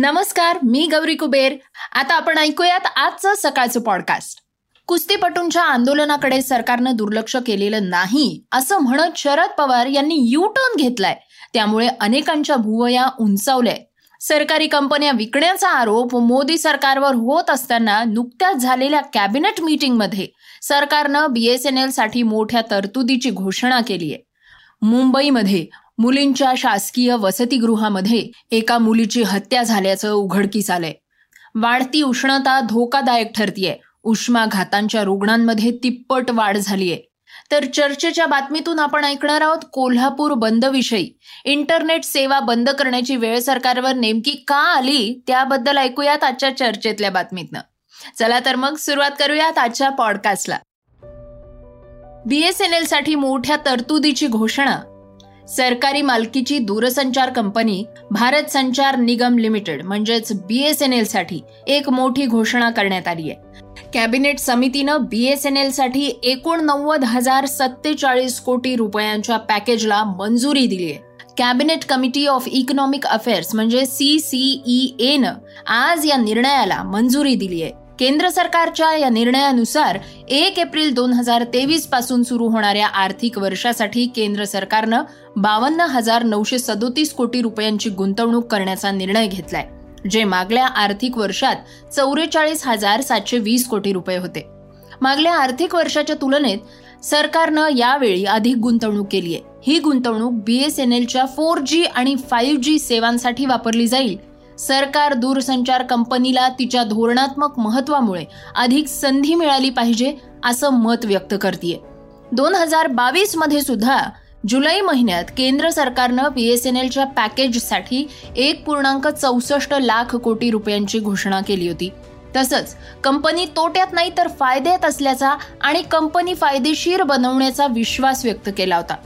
नमस्कार मी गौरी कुबेर. आता आपण ऐकूयात आजचं सकाळचं पॉडकास्ट कुस्तीपटूंच्या आंदोलनाकडे सरकारनं दुर्लक्ष केलेलं नाही असं म्हणत शरद पवार यांनी यू टर्न घेतलाय. त्यामुळे अनेकांच्या भुवया उंचावल्या. सरकारी कंपन्या विकण्याचा आरोप मोदी सरकारवर होत असताना नुकत्याच झालेल्या कॅबिनेट मीटिंगमध्ये सरकारनं बीएसएनएलसाठी मोठ्या तरतुदीची घोषणा केली आहे मुंबईमध्ये मुलींच्या शासकीय वसतिगृहामध्ये एका मुलीची हत्या झाल्याचं उघडकीस आलंय. वाढती उष्णता धोकादायक ठरतीये. उष्माघातांच्या रुग्णांमध्ये तिप्पट वाढ झालीय. तर चर्चेच्या बातमीतून आपण ऐकणार आहोत कोल्हापूर बंदविषयी. इंटरनेट सेवा बंद करण्याची वेळ सरकारवर नेमकी का आली त्याबद्दल ऐकूयात आजच्या चर्चेतल्या बातमीतनं. चला तर मग सुरुवात करूयात आजच्या पॉडकास्टला बीएसएनएलसाठी मोठ्या तरतुदीची घोषणा. सरकारी मालकीची दूरसंचार कंपनी भारत संचार निगम लिमिटेड म्हणजेच बीएसएनएलसाठी एक मोठी घोषणा करण्यात आली आहे. कॅबिनेट समितीनं बीएसएनएलसाठी एकोणनव्वद हजार सत्तेचाळीस कोटी रुपयांच्या पॅकेजला मंजुरी दिली आहे. Cabinet committee of economic affairs म्हणजे सी सी ई एनं आज या निर्णयाला मंजुरी दिली आहे. केंद्र सरकारच्या या निर्णयानुसार एक एप्रिल दोन हजार तेवीसपासून सुरू होणाऱ्या आर्थिक वर्षासाठी केंद्र सरकारनं बावन्न हजार नऊशे सदोतीस कोटी रुपयांची गुंतवणूक करण्याचा निर्णय घेतलाय जे मागल्या आर्थिक वर्षात चौवेचाळीस हजार सातशे वीस कोटी रुपये होते. मागल्या आर्थिक वर्षाच्या तुलनेत सरकारनं यावेळी अधिक गुंतवणूक केली आहे ही गुंतवणूक बीएसएनएलच्या फोर जी आणि फाईव्ह जी सेवांसाठी वापरली जाईल सरकार दूरसंचार कंपनीला तिच्या धोरणात्मक महत्वामुळे अधिक संधी मिळाली पाहिजे असं मत व्यक्त करते दोन हजार बावीसमध्ये सुद्धा जुलै महिन्यात केंद्र सरकारनं बीएसएनएलच्या पॅकेजसाठी एक पूर्णांक चौसष्ट लाख कोटी रुपयांची घोषणा केली होती. तसंच कंपनी तोट्यात नाही तर फायद्यात असल्याचा आणि कंपनी फायदेशीर बनवण्याचा विश्वास व्यक्त केला होता.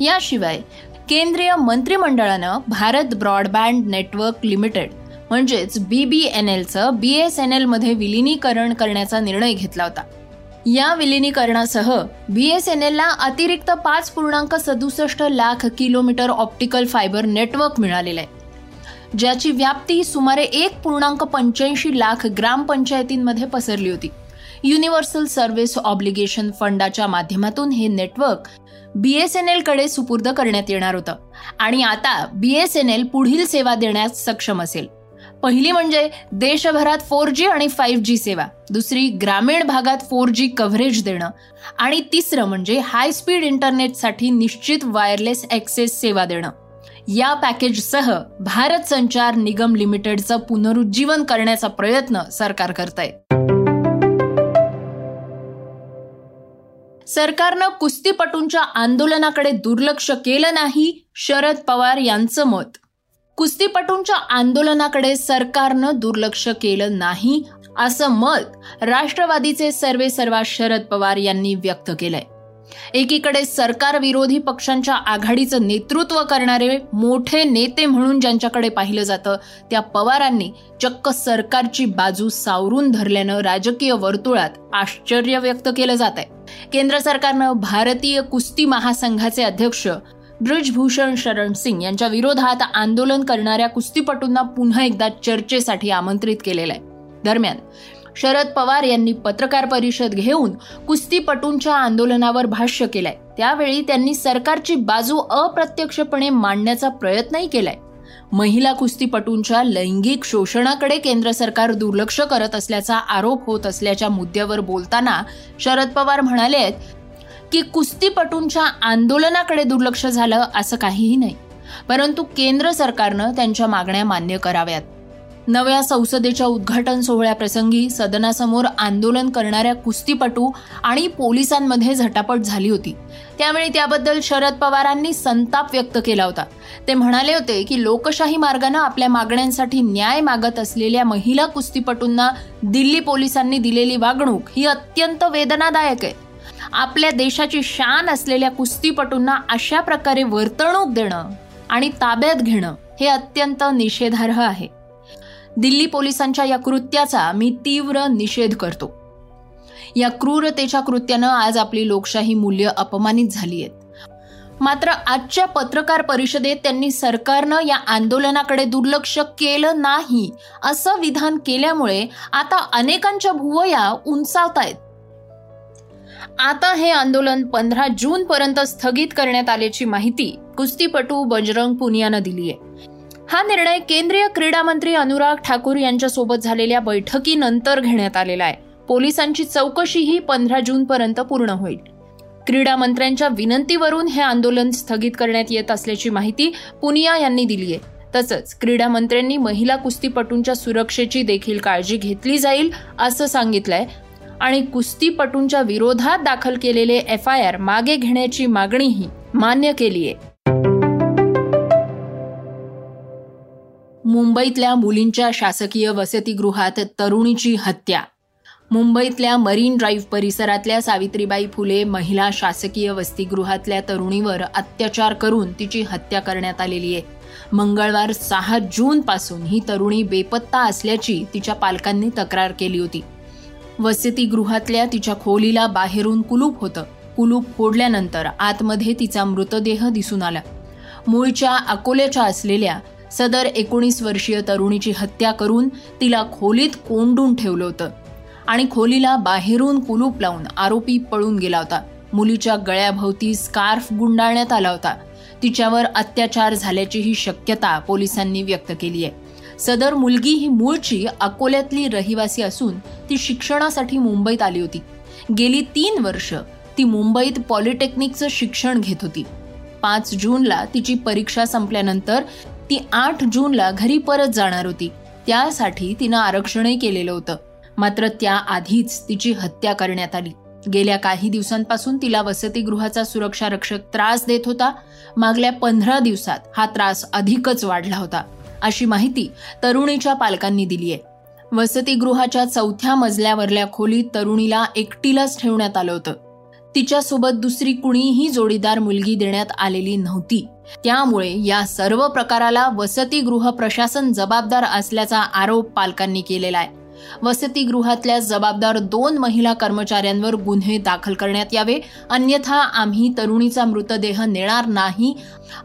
याशिवाय केंद्रीय मंत्रिमंडळानं भारत ब्रॉडबँड नेटवर्क लिमिटेड म्हणजेच बी बी एन एलचं बी एस एन एलमध्ये विलिनीकरण करण्याचा निर्णय घेतला होता. या विलिनीकरणासह एलला अतिरिक्त पाच पूर्णांक सदुसष्ट lakh kilometre optical fibre network मिळालेलं आहे. ज्याची व्याप्ती सुमारे एक पूर्णांक पंच्याऐंशी लाख ग्रामपंचायतींमध्ये पसरली होती. युनिव्हर्सल सर्व्हिस ऑब्लिगेशन फंडाच्या माध्यमातून हे नेटवर्क बीएसएनएलकडे सुपूर्द करण्यात येणार होतं. आणि आता बीएसएनएल पुढील सेवा देण्यास सक्षम असेल. पहिली म्हणजे देशभरात फोर जी आणि फाईव्ह जी सेवा. दुसरी ग्रामीण भागात फोर जी कव्हरेज देणं. आणि तिसरं म्हणजे हाय स्पीड इंटरनेटसाठी निश्चित वायरलेस ॲक्सेस सेवा देणं. या पॅकेजसह भारत संचार निगम लिमिटेडचं पुनरुज्जीवन करण्याचा प्रयत्न सरकार करत आहे सरकारनं कुस्तीपटूंच्या आंदोलनाकडे दुर्लक्ष केलं नाही शरद पवार यांचं मत. कुस्तीपटूंच्या आंदोलनाकडे सरकारनं दुर्लक्ष केलं नाही असं मत राष्ट्रवादीचे सर्वे सर्वा शरद पवार यांनी व्यक्त केलंय. एकीकडे सरकार विरोधी पक्षांच्या आघाडीचं नेतृत्व करणारे मोठे नेते म्हणून ज्यांच्याकडे पाहिलं जातं त्या पवारांनी चक्क सरकारची बाजू सावरून धरल्यानं राजकीय वर्तुळात आश्चर्य व्यक्त केलं जात आहे केंद्र सरकारनं भारतीय कुस्ती महासंघाचे अध्यक्ष ब्रिजभूषण शरण सिंग यांच्या विरोधात आंदोलन करणाऱ्या कुस्तीपटूंना पुन्हा एकदा चर्चेसाठी आमंत्रित केलेलं आहे. दरम्यान शरद पवार यांनी पत्रकार परिषद घेऊन कुस्तीपटूंच्या आंदोलनावर भाष्य केलंय. त्यावेळी त्यांनी सरकारची बाजू अप्रत्यक्षपणे मांडण्याचा प्रयत्नही केलाय. महिला कुस्तीपटूंच्या लैंगिक शोषणाकडे केंद्र सरकार दुर्लक्ष करत असल्याचा आरोप होत असल्याच्या मुद्द्यावर बोलताना शरद पवार म्हणाले आहेत की कुस्तीपटूंच्या आंदोलनाकडे दुर्लक्ष झालं असं काहीही नाही. परंतु केंद्र सरकारनं त्यांच्या मागण्या मान्य कराव्यात. नव्या संसदेच्या उद्घाटन सोहळ्याप्रसंगी सदनासमोर आंदोलन करणाऱ्या कुस्तीपटू आणि पोलिसांमध्ये झटापट झाली होती. त्यावेळी त्याबद्दल शरद पवारांनी संताप व्यक्त केला होता. ते म्हणाले होते की लोकशाही मार्गानं आपल्या मागण्यांसाठी न्याय मागत असलेल्या महिला कुस्तीपटूंना दिल्ली पोलिसांनी दिलेली वागणूक ही अत्यंत वेदनादायक आहे. आपल्या देशाची शान असलेल्या कुस्तीपटूंना अशा प्रकारे वर्तणूक देणं आणि ताब्यात घेणं हे अत्यंत निषेधार्ह आहे. दिल्ली पोलिसांच्या या कृत्याचा मी तीव्र निषेध करतो. या क्रूरतेच्या कृत्यानं आज आपली लोकशाही मूल्य अपमानित झाली आहेत. मात्र आजच्या पत्रकार परिषदेत त्यांनी सरकारनं या आंदोलनाकडे दुर्लक्ष केलं नाही असं विधान केल्यामुळे आता अनेकांच्या भुवया उंचावत आहेत आता हे आंदोलन पंधरा जून पर्यंत स्थगित करण्यात आल्याची माहिती कुस्तीपटू बजरंग पुनियानं दिली आहे हा निर्णय केंद्रीय क्रीडा मंत्री अनुराग ठाकूर यांच्यासोबत झालेल्या बैठकीनंतर घेण्यात आलेला आहे. पोलिसांची चौकशीही पंधरा जून पर्यंत पूर्ण होईल. क्रीडा मंत्र्यांच्या विनंतीवरून हे आंदोलन स्थगित करण्यात येत असल्याची माहिती पुनिया यांनी दिली आहे. तसंच क्रीडा मंत्र्यांनी महिला कुस्तीपटूंच्या सुरक्षेची देखील काळजी घेतली जाईल असं सांगितलंय आणि कुस्तीपटूंच्या विरोधात दाखल केलेले एफ आय आर मागे घेण्याची मागणीही मान्य केली आहे मुंबईतल्या मुलींच्या शासकीय वसतिगृहात तरुणीची हत्या. मुंबईतल्या मरीन ड्राईव्ह परिसरातल्या सावित्रीबाई फुले महिला शासकीय वसतिगृहातल्या तरुणीवर अत्याचार करून तिची हत्या करण्यात आलेली आहे. मंगळवार सहा जून पासून ही तरुणी बेपत्ता असल्याची तिच्या पालकांनी तक्रार केली होती. वसतिगृहातल्या तिच्या खोलीला बाहेरून कुलूप होतं. कुलूप फोडल्यानंतर आतमध्ये तिचा मृतदेह दिसून आला. मूळच्या अकोल्याच्या असलेल्या सदर एकोणीस वर्षीय तरुणीची हत्या करून तिला खोलीत कोंडून ठेवलं होतं. आणि खोलीला बाहेरून कुलूप लावून आरोपी पळून गेला होता. मुलीच्या गळ्याभोवती स्कार्फ गुंडाळण्यात आला होता. तिच्यावर अत्याचार झाल्याचीही शक्यता पोलिसांनी व्यक्त केली आहे. सदर मुलगी ही मूळची अकोल्यातली रहिवासी असून ती शिक्षणासाठी मुंबईत आली होती. गेली तीन वर्ष ती मुंबईत पॉलिटेक्निकचं शिक्षण घेत होती. पाच जूनला तिची परीक्षा संपल्यानंतर ती आठ जूनला घरी परत जाणार होती. त्यासाठी तिनं आरक्षणही केलेलं होतं. मात्र त्याआधीच तिची हत्या करण्यात आली. गेल्या काही दिवसांपासून तिला वसतिगृहाचा सुरक्षा रक्षक त्रास देत होता. मागल्या पंधरा दिवसात हा त्रास अधिकच वाढला होता अशी माहिती तरुणीच्या पालकांनी दिली आहे. वसतिगृहाच्या चौथ्या मजल्यावरल्या खोलीत तरुणीला एकटीलाच ठेवण्यात आलं होतं. तिच्यासोबत दुसरी कुणीही जोडीदार मुलगी देण्यात आलेली नव्हती. त्यामुळे या सर्व प्रकाराला वसतिगृह प्रशासन जबाबदार असल्याचा आरोप पालकांनी केलेला आहे. वसतिगृहातल्या जबाबदार दोन महिला कर्मचाऱ्यांवर गुन्हे दाखल करण्यात यावे अन्यथा आम्ही तरुणीचा मृतदेह नेणार नाही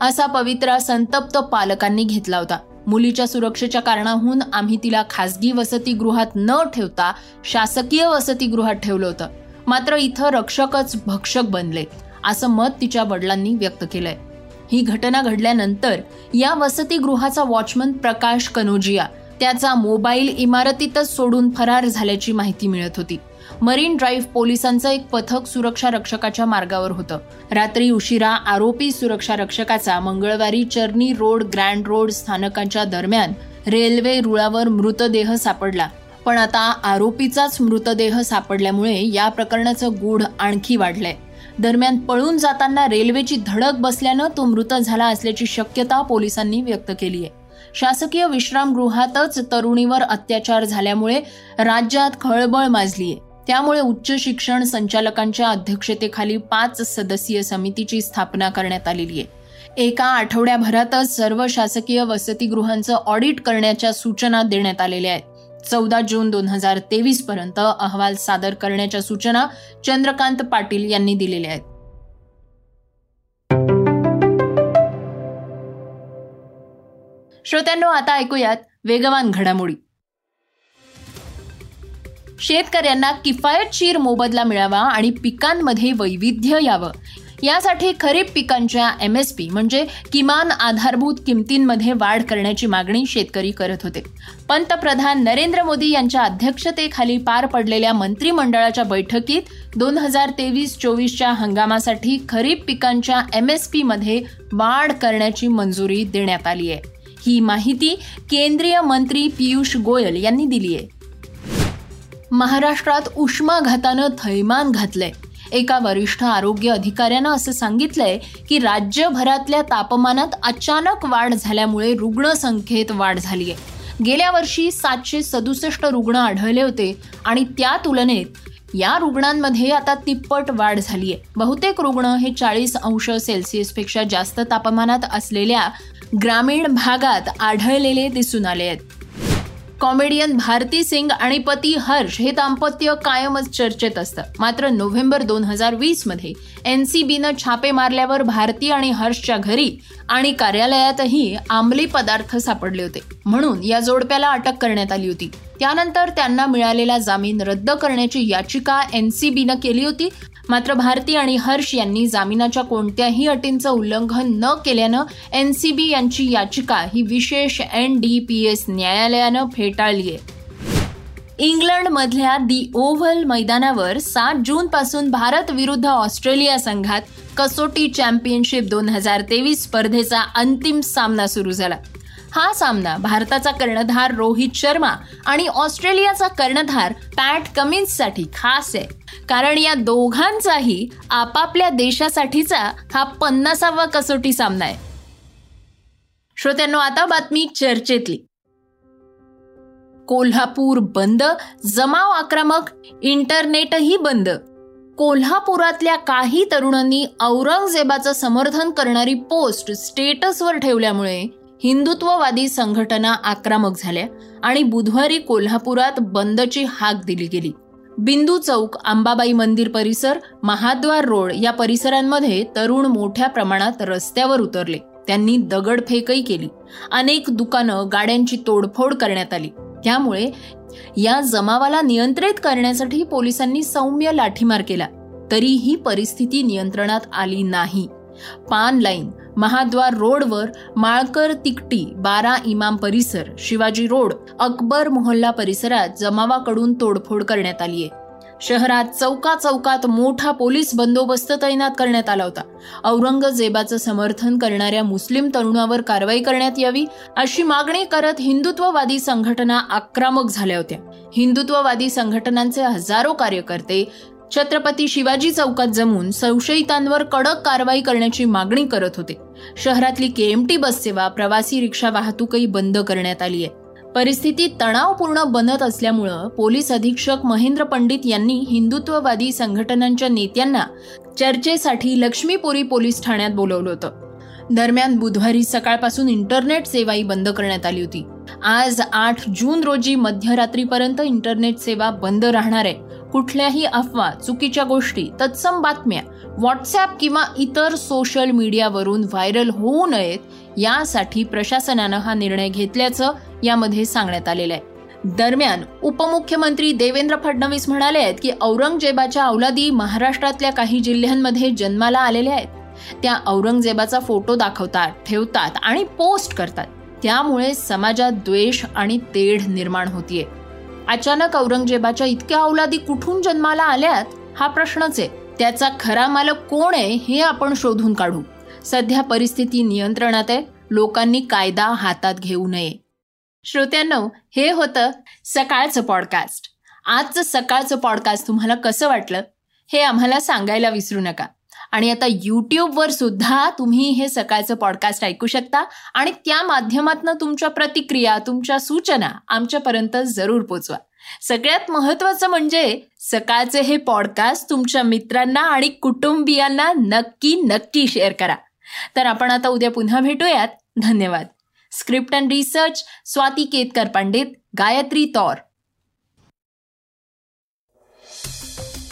असा पवित्रा संतप्त पालकांनी घेतला होता. मुलीच्या सुरक्षेच्या कारणाहून आम्ही तिला खासगी वसतिगृहात न ठेवता शासकीय वसतिगृहात ठेवलं होतं. मात्र इथं रक्षकच भक्षक बनले असं मत तिच्या वडिलांनी व्यक्त केलंय. ही घटना घडल्यानंतर या वसतिगृहाचा वॉचमन प्रकाश कनोजिया त्याचा मोबाईल इमारतीतच सोडून फरार झाल्याची माहिती मिळत होती. मरीन ड्राईव्ह पोलिसांचं एक पथक सुरक्षा रक्षकाच्या मार्गावर होतं. रात्री उशिरा आरोपी सुरक्षा रक्षकाचा मंगळवारी चर्नी रोड ग्रँड रोड स्थानकांच्या दरम्यान रेल्वे रुळावर मृतदेह सापडला. पण आता आरोपीचाच मृतदेह सापडल्यामुळे या प्रकरणाचं गूढ आणखी वाढलंय. दरम्यान पळून जाताना रेल्वेची धडक बसल्यानं तो मृत झाला असल्याची शक्यता पोलिसांनी व्यक्त केली आहे शासकीय विश्रामगृहातच तरुणीवर अत्याचार झाल्यामुळे राज्यात खळबळ माजलीय. त्यामुळे उच्च शिक्षण संचालकांच्या अध्यक्षतेखाली पाच सदस्यीय समितीची स्थापना करण्यात आलेली आहे. एका आठवड्याभरातच सर्व शासकीय वसतिगृहांचं ऑडिट करण्याच्या सूचना देण्यात आलेल्या आहेत. चौदा जून दोन हजार तेवीस पर्यंत अहवाल सादर करण्याच्या सूचना चंद्रकांत पाटील यांनी दिलेल्या आहेत. श्रोत्यांनो आता ऐकूयात वेगवान घडामोडी. शेतकऱ्यांना किफायतशीर मोबदला मिळावा आणि पिकांमध्ये वैविध्य यावं यासाठी खरीप पिकांच्या एम एस पी म्हणजे किमान आधारभूत किमतींमध्ये वाढ करण्याची मागणी शेतकरी करत होते. पंतप्रधान नरेंद्र मोदी यांच्या अध्यक्षतेखाली पार पडलेल्या मंत्रिमंडळाच्या बैठकीत दोन हजार तेवीस चोवीसच्या हंगामासाठी खरीप पिकांच्या एम एस पीमध्ये वाढ करण्याची मंजुरी देण्यात आली आहे. ही माहिती केंद्रीय मंत्री पियुष गोयल यांनी दिली आहे. महाराष्ट्रात उष्माघातानं थैमान घातलंय. एका वरिष्ठ आरोग्य अधिकाऱ्यानं असं सांगितलंय की राज्यभरातल्या तापमानात अचानक वाढ झाल्यामुळे रुग्णसंख्येत वाढ झाली आहे गेल्या वर्षी सातशे सदुसष्ट रुग्ण आढळले होते आणि त्या तुलनेत या रुग्णांमध्ये आता तिप्पट वाढ झाली आहे बहुतेक रुग्ण हे चाळीस अंश सेल्सिअसपेक्षा जास्त तापमानात असलेल्या ग्रामीण भागात आढळलेले दिसून आले आहेत. कॉमेडियन भारती सिंग आणि पती हर्ष हे दाम्पत्य कायमच चर्चेत असतं. मात्र नोव्हेंबर दोन हजार वीसमध्ये एन सी बीनं छापे मारल्यावर भारती आणि हर्षच्या घरी आणि कार्यालयातही आंबली पदार्थ सापडले होते. म्हणून या जोडप्याला अटक करण्यात आली होती. त्यानंतर त्यांना मिळालेला जामीन रद्द करण्याची याचिका एन सी बीनं केली होती. मात्र भारती आणि हर्ष यांनी जामिनाच्या कोणत्याही अटींचं उल्लंघन न केल्यानं एन सी बी यांची याचिका ही विशेष एन डी पी एस न्यायालयानं फेटाळली आहे. इंग्लंडमधल्या दी ओव्हल मैदानावर सात जून पासून भारत विरुद्ध ऑस्ट्रेलिया संघात कसोटी चॅम्पियनशिप दोन हजार तेवीस स्पर्धेचा अंतिम सामना सुरू झाला. हा सामना भारताचा कर्णधार रोहित शर्मा आणि ऑस्ट्रेलियाचा कर्णधार पॅट कमिन्ससाठी खास आहे. कारण या दोघांचाही आपापल्या देशासाठीचा हा पन्नासावा कसोटी सामना आहे. श्रोत्यांनो आता बातमी चर्चेतली. कोल्हापूर बंद जमाव आक्रमक इंटरनेटही बंद. कोल्हापुरातल्या काही तरुणांनी औरंगजेबाचं समर्थन करणारी पोस्ट स्टेटसवर ठेवल्यामुळे हिंदुत्ववादी संघटना आक्रमक झाल्या आणि बुधवारी कोल्हापुरात बंदची हाक दिली गेली. बिंदू चौक अंबाबाई मंदिर परिसर महाद्वार रोड या परिसरांमध्ये तरुण मोठ्या प्रमाणात रस्त्यावर उतरले. त्यांनी दगडफेकही केली. अनेक दुकानं गाड्यांची तोडफोड करण्यात आली. त्यामुळे या जमावाला नियंत्रित करण्यासाठी पोलिसांनी सौम्य लाठीमार केला. तरीही परिस्थिती नियंत्रणात आली नाही. पान लाईन महाद्वार रोडवर माळकर तिकटी बारा इमाम परिसर शिवाजी रोड अकबर मोहल्ला परिसरात जमावाकडून तोडफोड करण्यात आली आहे. शहरात चौका चौकात मोठा पोलीस बंदोबस्त तैनात करण्यात आला होता. औरंगजेबाचं समर्थन करणाऱ्या मुस्लिम तरुणावर कारवाई करण्यात यावी अशी मागणी करत हिंदुत्ववादी संघटना आक्रमक झाल्या होत्या. हिंदुत्ववादी संघटनांचे हजारो कार्यकर्ते छत्रपती शिवाजी चौकात जमून संशयितांवर कडक कारवाई करण्याची मागणी करत होते. शहरातली केएमटी बस सेवा प्रवासी रिक्षा वाहतूकही बंद करण्यात आली आहे. परिस्थिती तणावपूर्ण बनत असल्यामुळं पोलीस अधीक्षक महेंद्र पंडित यांनी हिंदुत्ववादी संघटनांच्या नेत्यांना चर्चेसाठी लक्ष्मीपुरी पोलीस ठाण्यात बोलवलं होतं. दरम्यान बुधवारी सकाळपासून इंटरनेट सेवाही बंद करण्यात आली होती. आज आठ जून रोजी मध्यरात्रीपर्यंत इंटरनेट सेवा बंद राहणार आहे. कुठल्याही अफवा चुकीच्या गोष्टी तत्सम बातम्या व्हॉट्सॲप किंवा इतर सोशल मीडियावरून व्हायरल होऊ नयेत यासाठी प्रशासनानं हा निर्णय घेतल्याचं यामध्ये सांगण्यात आलेलं आहे. दरम्यान उपमुख्यमंत्री देवेंद्र फडणवीस म्हणाले आहेत की औरंगजेबाच्या अवलादी महाराष्ट्रातल्या काही जिल्ह्यांमध्ये जन्माला आलेल्या आहेत. त्या औरंगजेबाचा फोटो दाखवतात ठेवतात आणि पोस्ट करतात. त्यामुळे समाजात द्वेष आणि तेढ निर्माण होतीये. अचानक औरंगजेबाच्या इतक्या औलादी कुठून जन्माला आल्यात? हा प्रश्नच आहे. त्याचा खरा मालक कोण आहे हे आपण शोधून काढू. सध्या परिस्थिती नियंत्रणात आहे. लोकांनी कायदा हातात घेऊ नये. श्रोत्यांनो हे होतं सकाळचं पॉडकास्ट आजचं सकाळचं पॉडकास्ट तुम्हाला कसं वाटलं? हे आम्हाला सांगायला विसरू नका. आणि आता यूट्यूबवर सुद्धा तुम्ही हे सकाळचं पॉडकास्ट ऐकू शकता. आणि त्या माध्यमातून तुमच्या प्रतिक्रिया तुमच्या सूचना आमच्यापर्यंत जरूर पोचवा. सगळ्यात महत्वाचं म्हणजे सकाळचे हे पॉडकास्ट तुमच्या मित्रांना आणि कुटुंबियांना नक्की नक्की शेअर करा. तर आपण आता उद्या पुन्हा भेटूयात. धन्यवाद. Script and research Swati Ketkar Pandit Gayatri Taur.